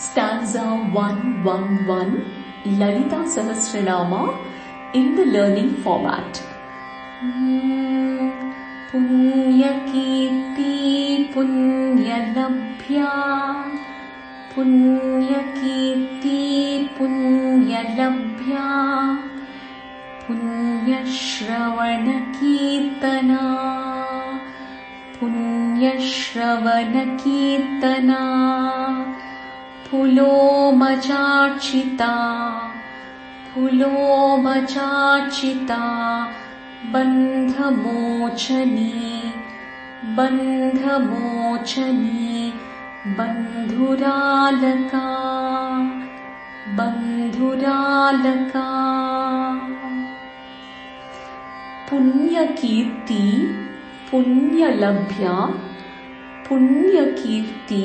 stanza 111 Lalita Sahasranama in the learning format. पुण्यकीर्ति पुण्यलभ्या पुण्यकीर्ति पुण्यलभ्या पुण्यश्रवणकीर्तना पुण्यश्रवणकीर्तना फुलो मचाचिता फुलो मचाचिता बन्धमोचनी बन्धमोचनी बन्धुरालका बन्धुरालका। पुण्यकीर्ति पुण्यलभ्या पुण्यकीर्ति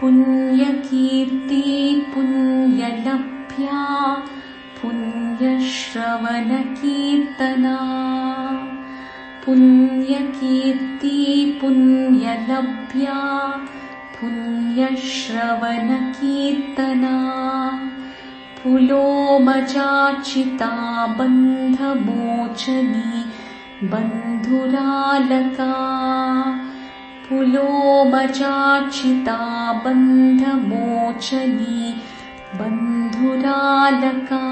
पुण्यकीर्ति पुण्यलभ्या पुण्यश्रवणकीर्तना पुण्यकीर्ति पुण्यलभ्या पुण्यश्रवणकीर्तना पुलोमजाचिता बन्धमोचनी बन्धुरालका पुलोमजाचिता बन्धमोचनी बन्धुरालका